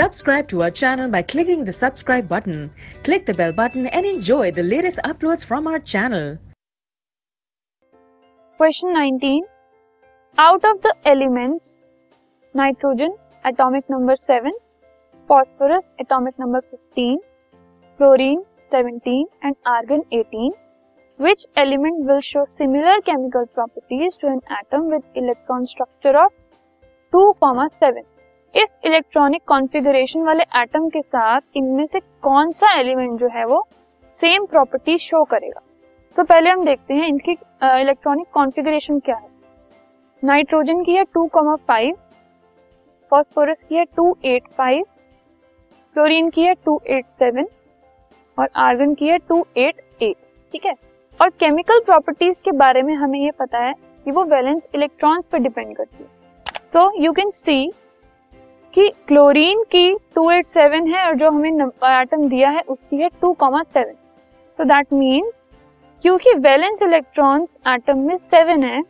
Subscribe to our channel by clicking the subscribe button. Click the bell button and enjoy the latest uploads from our channel. Question 19. Out of the elements, nitrogen atomic number 7, phosphorus atomic number 15, fluorine 17 and argon 18, which element will show similar chemical properties to an atom with electron structure of 2, 7? इस electronic configuration वाले atom के साथ इनमें से कौन सा element जो है वो सेम प्रॉपर्टी शो करेगा? तो पहले हम देखते हैं इनकी इलेक्ट्रॉनिक कॉन्फ़िगरेशन क्या है। नाइट्रोजन की है टू कॉमा फाइव फॉस्फोरस की है टू एट फाइव क्लोरीन की है टू एट सेवन और आर्गन की है टू एट एट ठीक है? और केमिकल प्रॉपर्टीज़ के बारे में हमें ये पता है कि वो वैलेंस इलेक्ट्रॉन्स पर डिपेंड करती है। तो यू कैन सी कि क्लोरीन की 287 है और जो हमें एटम दिया है उसकी है 2,7 सो दैट मींस क्योंकि वैलेंस इलेक्ट्रॉन्स एटम में सेवन है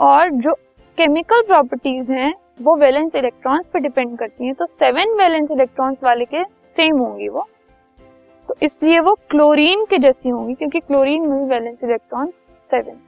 और जो केमिकल प्रॉपर्टीज़ हैं वो वैलेंस इलेक्ट्रॉन्स पे डिपेंड करती हैं तो सेवन वैलेंस इलेक्ट्रॉन्स वाले के सेम होंगी वो. तो इसलिए वो क्लोरीन के जैसी होंगी क्योंकि क्लोरीन में वैलेंस इलेक्ट्रॉन सेवन